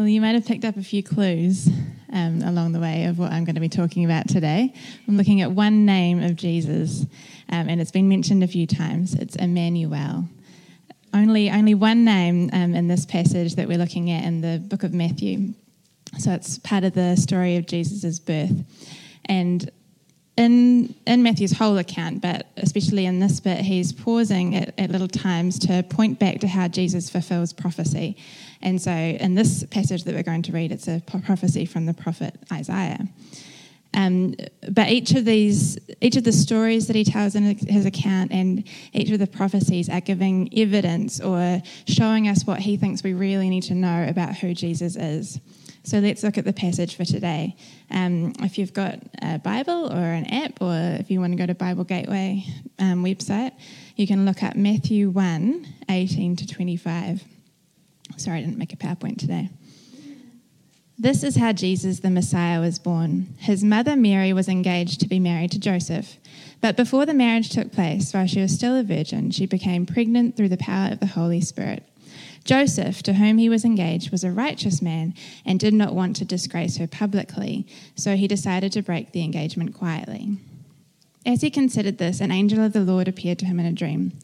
Well, you might have picked up a few clues um, along the way of what I'm going to be talking about today. I'm looking at one name of Jesus, um, and it's been mentioned a few times. It's Emmanuel. Only, only one name um, in this passage that we're looking at in the book of Matthew. So it's part of the story of Jesus' birth. And in, in Matthew's whole account, but especially in this bit, he's pausing at, at, little times to point back to how Jesus fulfills prophecy. And so in this passage that we're going to read, it's a prophecy from the prophet Isaiah. Um, but each of these, each of the stories that he tells in his account and each of the prophecies are giving evidence or showing us what he thinks we really need to know about who Jesus is. So let's look at the passage for today. Um, if you've got a Bible or an app, or if you want to go to Bible Gateway um, website, you can look up Matthew 1 18 to 25. Sorry, I didn't make a PowerPoint today. This is how Jesus the Messiah was born. His mother Mary was engaged to be married to Joseph. But before the marriage took place, while she was still a virgin, she became pregnant through the power of the Holy Spirit. Joseph, to whom he was engaged, was a righteous man and did not want to disgrace her publicly, so he decided to break the engagement quietly. As he considered this, an angel of the Lord appeared to him in a dream.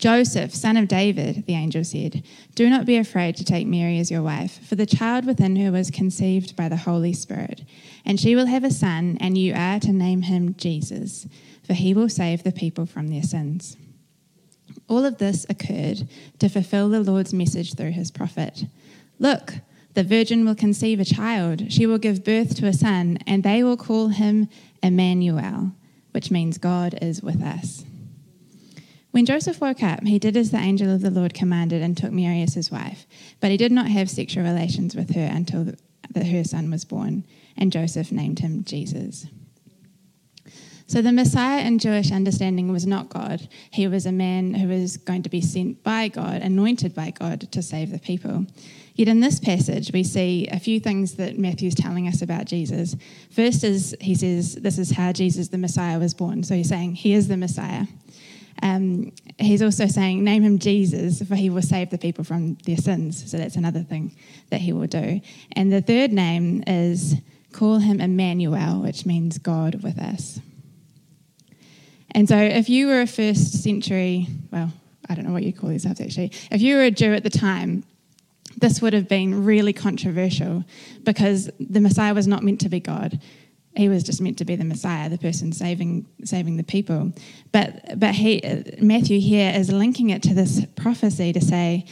Joseph, son of David, the angel said, Do not be afraid to take Mary as your wife, for the child within her was conceived by the Holy Spirit, and she will have a son, and you are to name him Jesus, for he will save the people from their sins. All of this occurred to fulfill the Lord's message through his prophet. Look, the virgin will conceive a child. She will give birth to a son, and they will call him Emmanuel, which means God is with us. When Joseph woke up, he did as the angel of the Lord commanded and took Mary as his wife, but he did not have sexual relations with her until the, her son was born, and Joseph named him Jesus. So the Messiah in Jewish understanding was not God. He was a man who was going to be sent by God, anointed by God to save the people. Yet in this passage, we see a few things that Matthew's telling us about Jesus. First is he says, This is how Jesus the Messiah was born. So he's saying, He is the Messiah. Um, he's also saying, Name him Jesus, for he will save the people from their sins. So that's another thing that he will do. And the third name is, Call him Emmanuel, which means God with us. And so, if you were a first century, well, I don't know what you call yourselves actually, if you were a Jew at the time, this would have been really controversial because the Messiah was not meant to be God. He was just meant to be the Messiah, the person saving saving the people. But but he Matthew here is linking it to this prophecy to say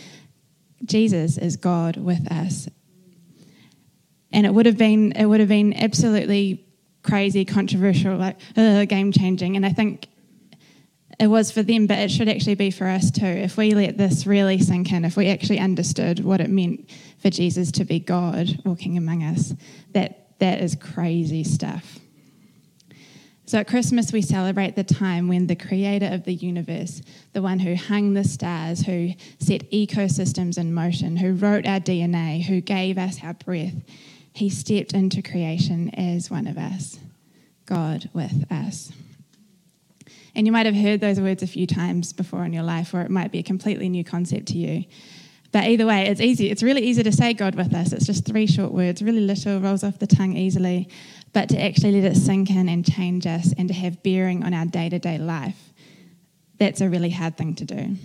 Jesus is God with us. And it would have been it would have been absolutely crazy, controversial, like uh, game changing. And I think it was for them, but it should actually be for us too. If we let this really sink in, if we actually understood what it meant for Jesus to be God walking among us, that that is crazy stuff. So at Christmas, we celebrate the time when the creator of the universe, the one who hung the stars, who set ecosystems in motion, who wrote our DNA, who gave us our breath, he stepped into creation as one of us, God with us. And you might have heard those words a few times before in your life, or it might be a completely new concept to you. But either way, it's easy. It's really easy to say God with us. It's just three short words, really little, rolls off the tongue easily. But to actually let it sink in and change us and to have bearing on our day to day life, that's a really hard thing to do.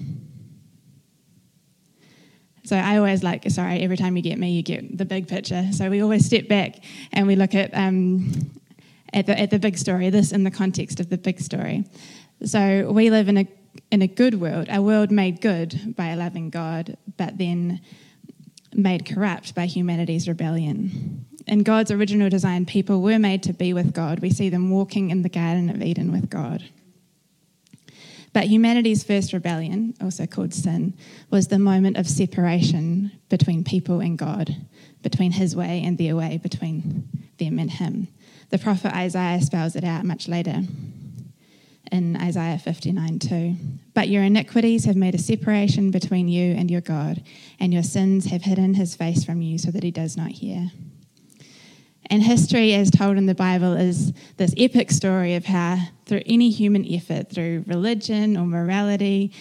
So I always like, sorry, every time you get me, you get the big picture. So we always step back and we look at um, at the, at the big story, this in the context of the big story. So we live in a, in a good world, a world made good by a loving God, but then made corrupt by humanity's rebellion. In God's original design, people were made to be with God. We see them walking in the Garden of Eden with God. But humanity's first rebellion, also called sin, was the moment of separation between people and God, between his way and their way, between them and him. The prophet Isaiah spells it out much later in Isaiah 59 2. But your iniquities have made a separation between you and your God, and your sins have hidden his face from you so that he does not hear. And history, as told in the Bible, is this epic story of how, through any human effort, through religion or morality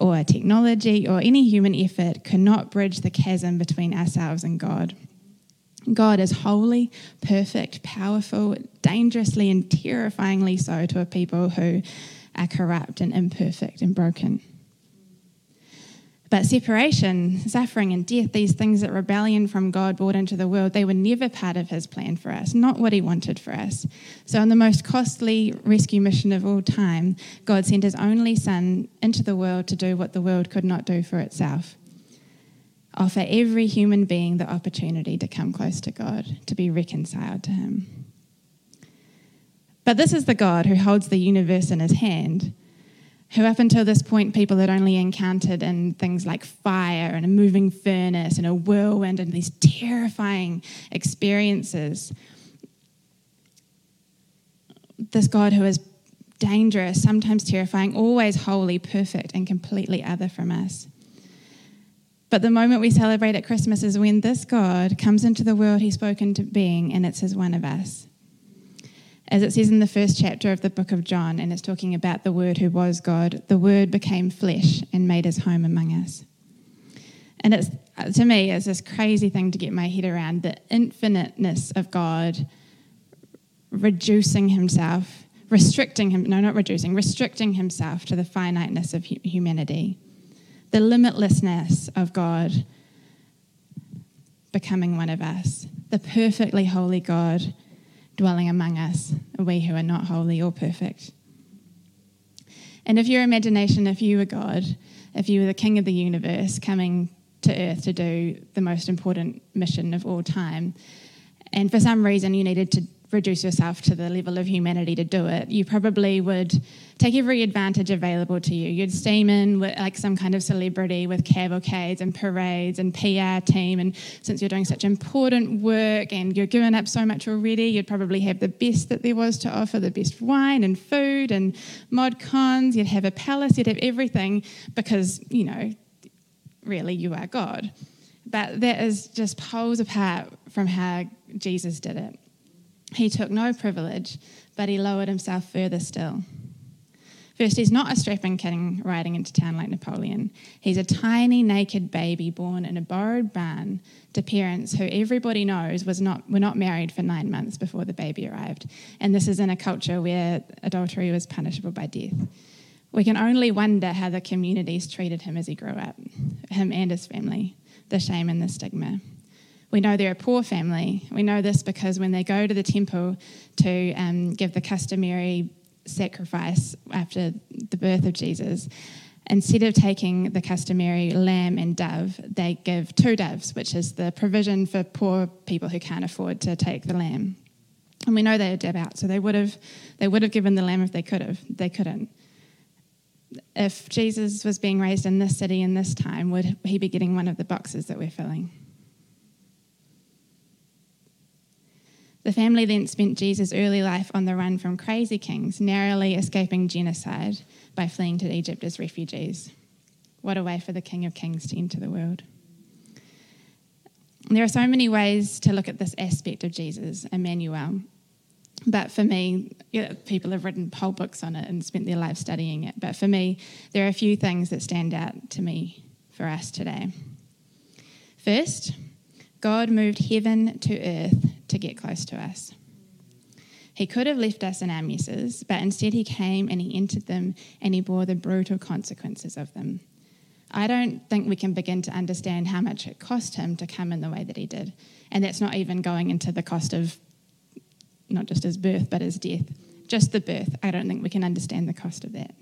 or technology or any human effort, cannot bridge the chasm between ourselves and God. God is holy, perfect, powerful, dangerously and terrifyingly so to a people who are corrupt and imperfect and broken. But separation, suffering, and death, these things that rebellion from God brought into the world, they were never part of His plan for us, not what He wanted for us. So, in the most costly rescue mission of all time, God sent His only Son into the world to do what the world could not do for itself offer every human being the opportunity to come close to God, to be reconciled to Him. But this is the God who holds the universe in His hand who up until this point people had only encountered in things like fire and a moving furnace and a whirlwind and these terrifying experiences. This God who is dangerous, sometimes terrifying, always holy, perfect, and completely other from us. But the moment we celebrate at Christmas is when this God comes into the world he spoke into being, and it's as one of us as it says in the first chapter of the book of John, and it's talking about the Word who was God, the Word became flesh and made his home among us. And it's, uh, to me, it's this crazy thing to get my head around the infiniteness of God reducing himself, restricting him, no, not reducing, restricting himself to the finiteness of humanity, the limitlessness of God becoming one of us, the perfectly holy God dwelling among us, we who are not holy or perfect. And if your imagination, if you were God, if you were the king of the universe coming to earth to do the most important mission of all time, and for some reason you needed to reduce yourself to the level of humanity to do it, you probably would take every advantage available to you. You'd steam in with like some kind of celebrity with cavalcades and parades and PR team. And since you're doing such important work and you're giving up so much already, you'd probably have the best that there was to offer the best wine and food and mod cons. You'd have a palace, you'd have everything because, you know, really you are God. But that is just poles apart from how Jesus did it. He took no privilege, but he lowered himself further still. First, he's not a strapping king riding into town like Napoleon. He's a tiny naked baby born in a borrowed barn to parents who everybody knows was not, were not married for nine months before the baby arrived. And this is in a culture where adultery was punishable by death. We can only wonder how the communities treated him as he grew up, him and his family, the shame and the stigma. We know they're a poor family. We know this because when they go to the temple to um, give the customary sacrifice after the birth of Jesus, instead of taking the customary lamb and dove, they give two doves, which is the provision for poor people who can't afford to take the lamb. And we know they are devout, so they would have they would have given the lamb if they could have. They couldn't. If Jesus was being raised in this city in this time, would he be getting one of the boxes that we're filling? The family then spent Jesus' early life on the run from crazy kings, narrowly escaping genocide by fleeing to Egypt as refugees. What a way for the King of Kings to enter the world. There are so many ways to look at this aspect of Jesus, Emmanuel. But for me, people have written whole books on it and spent their life studying it. But for me, there are a few things that stand out to me for us today. First, God moved heaven to earth to get close to us. He could have left us in our messes, but instead he came and he entered them and he bore the brutal consequences of them. I don't think we can begin to understand how much it cost him to come in the way that he did. And that's not even going into the cost of not just his birth, but his death. Just the birth. I don't think we can understand the cost of that.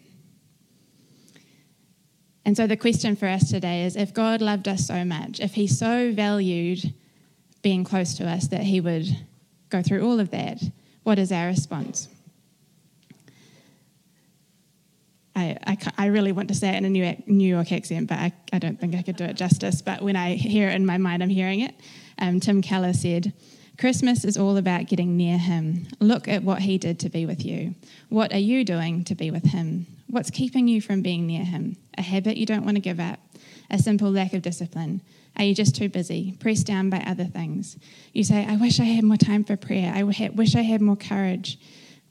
And so the question for us today is if God loved us so much, if he so valued being close to us that he would go through all of that, what is our response? I, I, I, really want to say it in a New, New York accent, but I, I, don't think I could do it justice. But when I hear it in my mind, I'm hearing it. Um, Tim Keller said, Christmas is all about getting near Him. Look at what He did to be with you. What are you doing to be with Him? What's keeping you from being near Him? A habit you don't want to give up? A simple lack of discipline? Are you just too busy, pressed down by other things? You say, I wish I had more time for prayer. I wish I had more courage.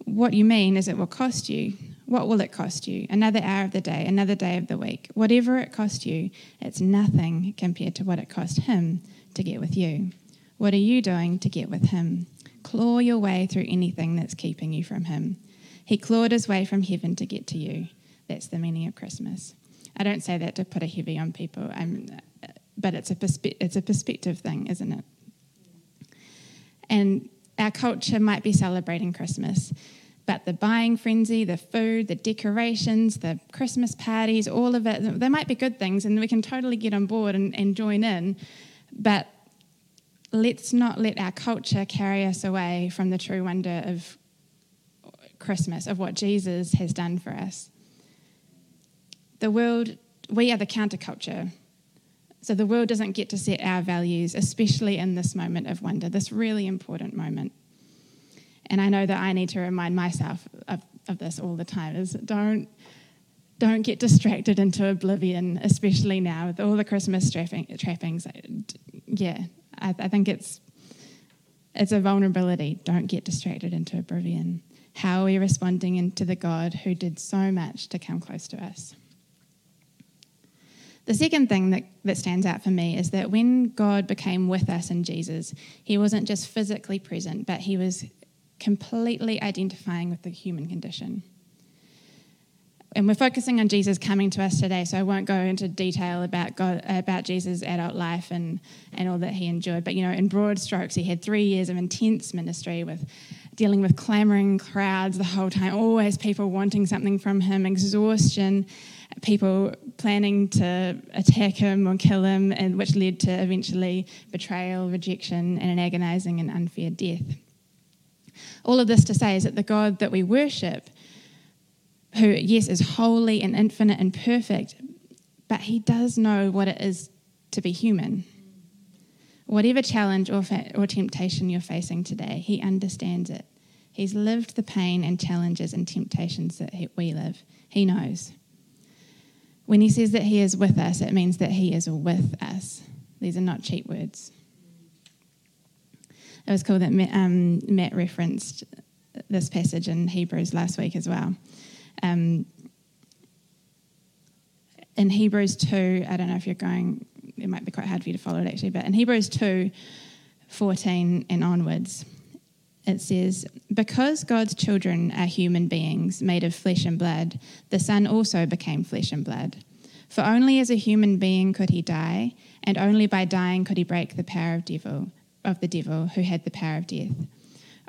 What you mean is it will cost you. What will it cost you? Another hour of the day, another day of the week. Whatever it cost you, it's nothing compared to what it cost him to get with you. What are you doing to get with Him? Claw your way through anything that's keeping you from Him. He clawed His way from heaven to get to you. That's the meaning of Christmas. I don't say that to put a heavy on people, I'm, but it's a, perspe- it's a perspective thing, isn't it? And our culture might be celebrating Christmas, but the buying frenzy, the food, the decorations, the Christmas parties, all of it, they might be good things and we can totally get on board and, and join in. But let's not let our culture carry us away from the true wonder of Christmas, of what Jesus has done for us. The world, we are the counterculture. So the world doesn't get to set our values, especially in this moment of wonder, this really important moment. And I know that I need to remind myself of, of this all the time is don't don't get distracted into oblivion, especially now with all the Christmas trapping, trappings. Yeah, I, I think it's it's a vulnerability. Don't get distracted into oblivion. How are we responding to the God who did so much to come close to us? The second thing that, that stands out for me is that when God became with us in Jesus, he wasn't just physically present, but he was completely identifying with the human condition. And we're focusing on Jesus coming to us today, so I won't go into detail about God, about Jesus' adult life and, and all that he endured. But you know, in broad strokes, he had three years of intense ministry with dealing with clamoring crowds the whole time, always people wanting something from him, exhaustion, people planning to attack him or kill him, and which led to eventually betrayal, rejection, and an agonizing and unfair death. All of this to say is that the God that we worship, who, yes, is holy and infinite and perfect, but he does know what it is to be human. Whatever challenge or, fa- or temptation you're facing today, he understands it. He's lived the pain and challenges and temptations that he, we live. He knows. When he says that he is with us, it means that he is with us. These are not cheap words. It was cool that Matt, um, Matt referenced this passage in Hebrews last week as well. Um, in Hebrews 2, I don't know if you're going, it might be quite hard for you to follow it actually, but in Hebrews 2 14 and onwards, it says, Because God's children are human beings made of flesh and blood, the Son also became flesh and blood. For only as a human being could he die, and only by dying could he break the power of devil of the devil who had the power of death.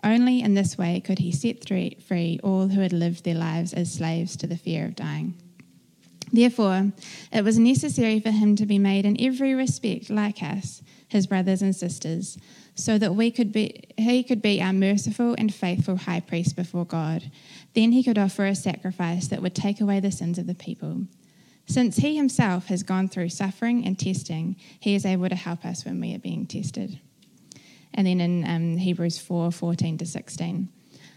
Only in this way could he set free all who had lived their lives as slaves to the fear of dying. Therefore, it was necessary for him to be made in every respect like us, his brothers and sisters, so that we could be, he could be our merciful and faithful high priest before God. Then he could offer a sacrifice that would take away the sins of the people. Since he himself has gone through suffering and testing, he is able to help us when we are being tested and then in um, Hebrews 4 14 to 16.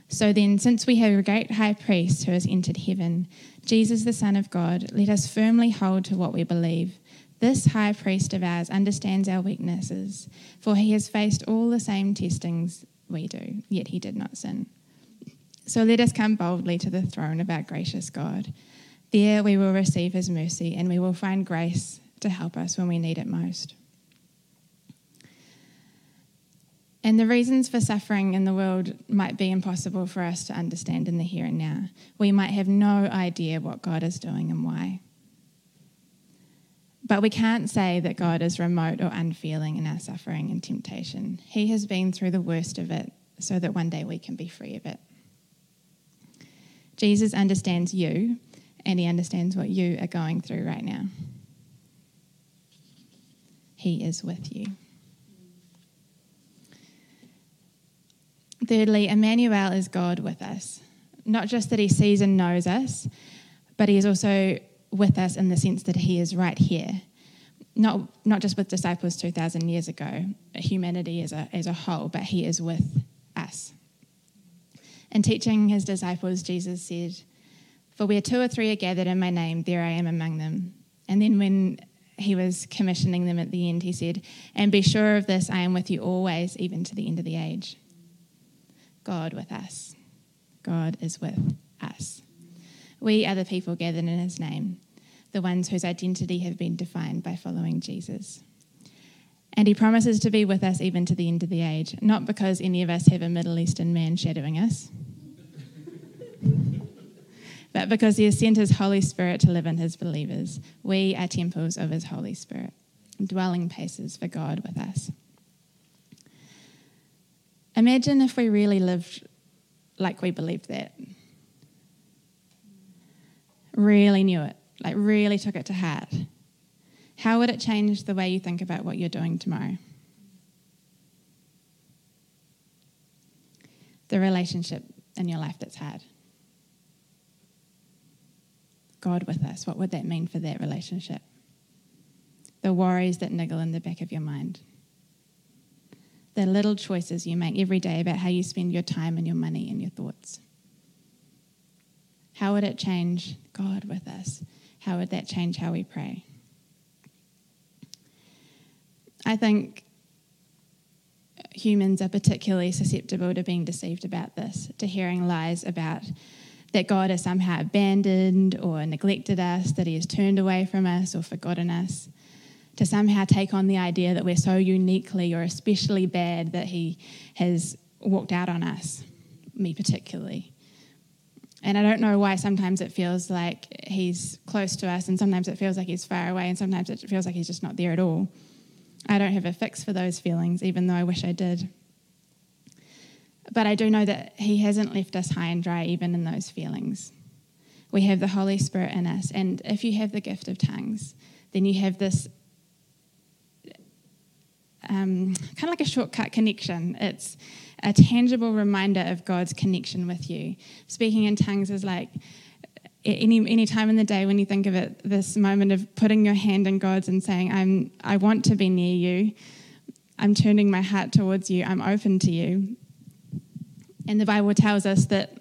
So then, since we have a great high priest who has entered heaven, Jesus, the Son of God, let us firmly hold to what we believe. This high priest of ours understands our weaknesses, for he has faced all the same testings we do, yet he did not sin. So let us come boldly to the throne of our gracious God. There we will receive his mercy, and we will find grace to help us when we need it most. And the reasons for suffering in the world might be impossible for us to understand in the here and now. We might have no idea what God is doing and why. But we can't say that God is remote or unfeeling in our suffering and temptation. He has been through the worst of it so that one day we can be free of it. Jesus understands you and he understands what you are going through right now. He is with you. Thirdly, Emmanuel is God with us. Not just that he sees and knows us, but he is also with us in the sense that he is right here. Not, not just with disciples 2,000 years ago, humanity as a, as a whole, but he is with us. In teaching his disciples, Jesus said, For where two or three are gathered in my name, there I am among them. And then when he was commissioning them at the end, he said, And be sure of this, I am with you always, even to the end of the age. God with us. God is with us. We are the people gathered in his name, the ones whose identity have been defined by following Jesus. And he promises to be with us even to the end of the age, not because any of us have a Middle Eastern man shadowing us, but because he has sent his Holy Spirit to live in his believers. We are temples of his Holy Spirit, dwelling places for God with us. Imagine if we really lived like we believed that. Really knew it, like really took it to heart. How would it change the way you think about what you're doing tomorrow? The relationship in your life that's hard. God with us, what would that mean for that relationship? The worries that niggle in the back of your mind. The little choices you make every day about how you spend your time and your money and your thoughts. How would it change God with us? How would that change how we pray? I think humans are particularly susceptible to being deceived about this, to hearing lies about that God has somehow abandoned or neglected us, that He has turned away from us or forgotten us, to somehow take on the idea that we're so uniquely or especially bad that He has walked out on us, me particularly. And I don't know why sometimes it feels like He's close to us, and sometimes it feels like He's far away, and sometimes it feels like He's just not there at all. I don't have a fix for those feelings, even though I wish I did. But I do know that He hasn't left us high and dry, even in those feelings. We have the Holy Spirit in us. And if you have the gift of tongues, then you have this um, kind of like a shortcut connection. It's a tangible reminder of God's connection with you. Speaking in tongues is like any any time in the day when you think of it, this moment of putting your hand in God's and saying, "I'm I want to be near you. I'm turning my heart towards you. I'm open to you." And the Bible tells us that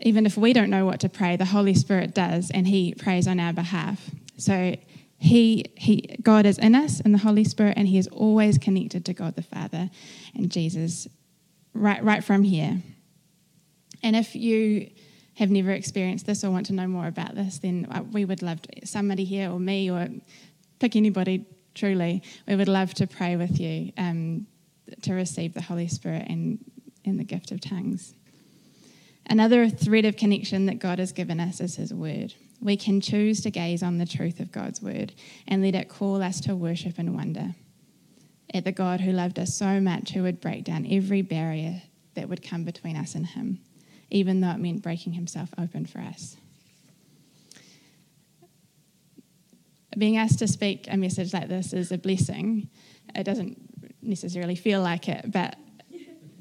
even if we don't know what to pray, the Holy Spirit does, and He prays on our behalf. So he, he, God is in us in the Holy Spirit, and He is always connected to God the Father and Jesus right, right from here. And if you have never experienced this or want to know more about this, then uh, we would love to, somebody here or me or pick anybody truly, we would love to pray with you um, to receive the Holy Spirit and, and the gift of tongues. Another thread of connection that God has given us is His Word. We can choose to gaze on the truth of God's Word and let it call us to worship and wonder at the God who loved us so much, who would break down every barrier that would come between us and Him even though it meant breaking himself open for us. Being asked to speak a message like this is a blessing. It doesn't necessarily feel like it, but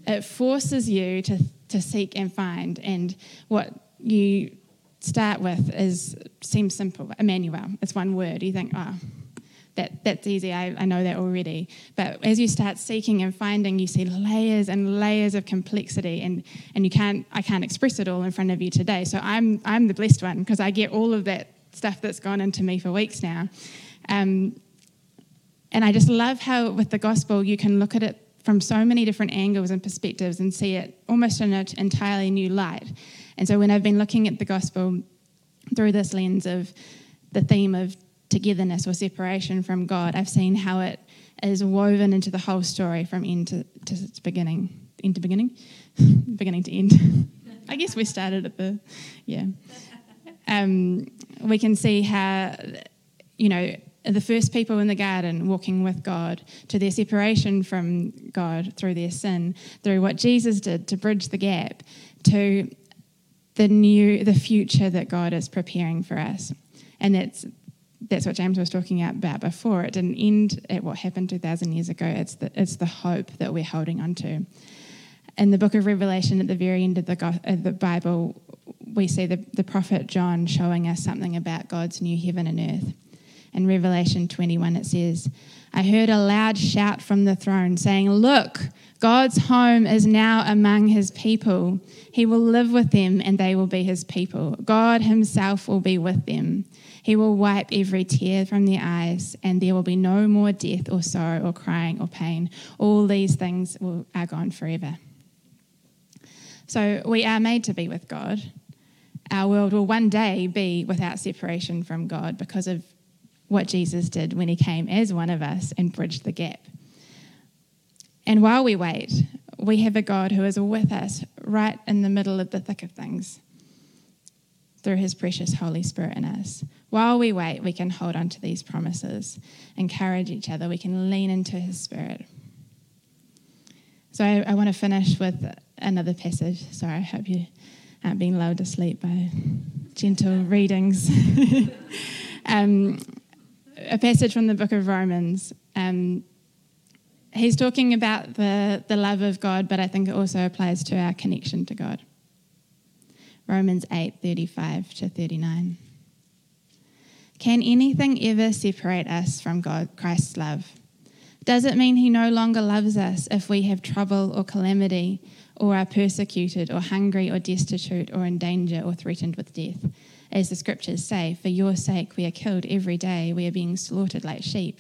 it forces you to, to seek and find. And what you start with is seems simple. Emmanuel. It's one word. You think, oh, that that's easy. I, I know that already. But as you start seeking and finding, you see layers and layers of complexity, and and you can't I can't express it all in front of you today. So I'm I'm the blessed one because I get all of that stuff that's gone into me for weeks now. Um, and I just love how with the gospel you can look at it from so many different angles and perspectives and see it almost in an entirely new light. And so when I've been looking at the gospel through this lens of the theme of togetherness or separation from God, I've seen how it is woven into the whole story from end to, to its beginning. End to beginning? beginning to end. I guess we started at the, yeah. Um, we can see how, you know, the first people in the garden walking with God, to their separation from God through their sin, through what Jesus did to bridge the gap, to the new, the future that God is preparing for us. And that's that's what James was talking about before. It didn't end at what happened 2,000 years ago. It's the, it's the hope that we're holding on to. In the book of Revelation, at the very end of the, of the Bible, we see the, the prophet John showing us something about God's new heaven and earth. In Revelation 21, it says, I heard a loud shout from the throne saying, Look, God's home is now among his people. He will live with them and they will be his people. God himself will be with them. He will wipe every tear from their eyes, and there will be no more death or sorrow or crying or pain. All these things will, are gone forever. So we are made to be with God. Our world will one day be without separation from God because of what Jesus did when he came as one of us and bridged the gap. And while we wait, we have a God who is with us right in the middle of the thick of things through his precious Holy Spirit in us. While we wait, we can hold on to these promises, encourage each other, we can lean into his spirit. So I, I want to finish with another passage. Sorry, I hope you aren't being lulled to sleep by gentle readings. um, a passage from the book of Romans. Um, he's talking about the, the love of God, but I think it also applies to our connection to God. Romans 8 35 to 39. Can anything ever separate us from God, Christ's love? Does it mean he no longer loves us if we have trouble or calamity, or are persecuted, or hungry, or destitute, or in danger, or threatened with death? As the scriptures say, for your sake we are killed every day, we are being slaughtered like sheep.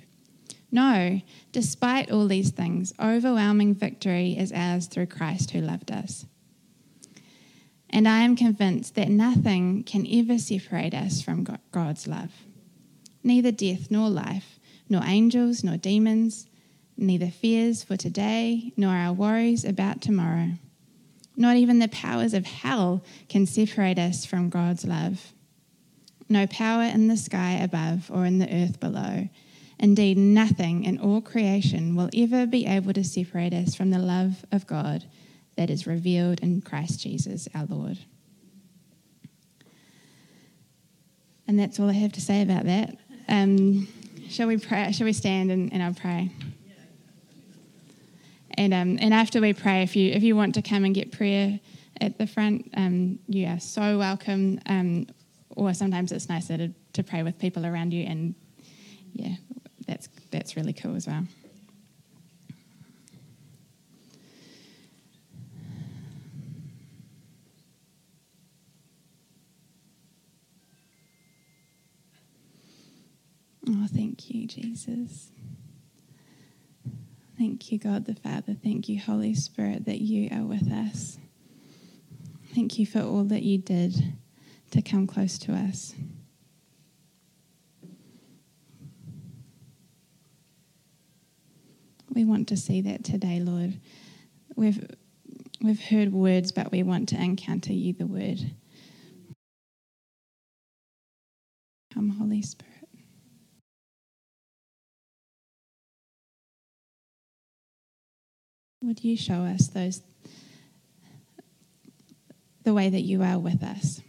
No, despite all these things, overwhelming victory is ours through Christ who loved us. And I am convinced that nothing can ever separate us from God's love. Neither death nor life, nor angels nor demons, neither fears for today nor our worries about tomorrow. Not even the powers of hell can separate us from God's love no power in the sky above or in the earth below. Indeed, nothing in all creation will ever be able to separate us from the love of God that is revealed in Christ Jesus our Lord. And that's all I have to say about that. Um, shall we pray? Shall we stand and, and I'll pray? And um, and after we pray, if you if you want to come and get prayer at the front, um, you are so welcome. Um, or sometimes it's nicer to, to pray with people around you, and yeah, really cool as well. Oh, thank you, Jesus. Thank you, God the Father. Thank you, Holy Spirit, that you are with us. Thank you for all that you did to come close to us. We want to see that today, Lord. We've, we've heard words, but we want to encounter you, the word. Come, Holy Spirit. Would you show us those the way that you are with us?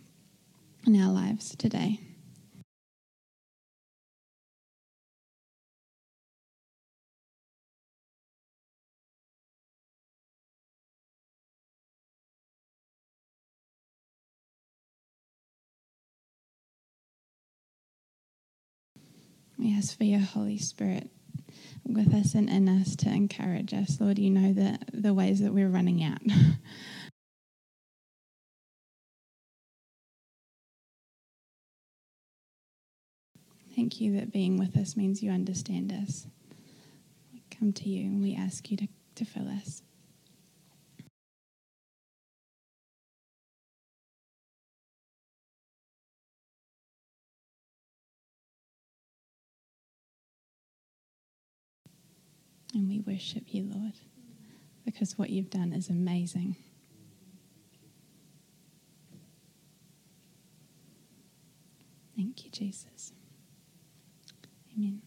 in our lives today. We ask for your Holy Spirit with us and in us to encourage us. Lord, you know the, the ways that we're running out. Thank you that being with us means you understand us. We come to you and we ask you to, to fill us. And we worship you, Lord, because what you've done is amazing. Thank you, Jesus. Amen.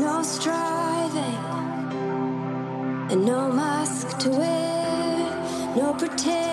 No striving and no mask to wear, no pretending,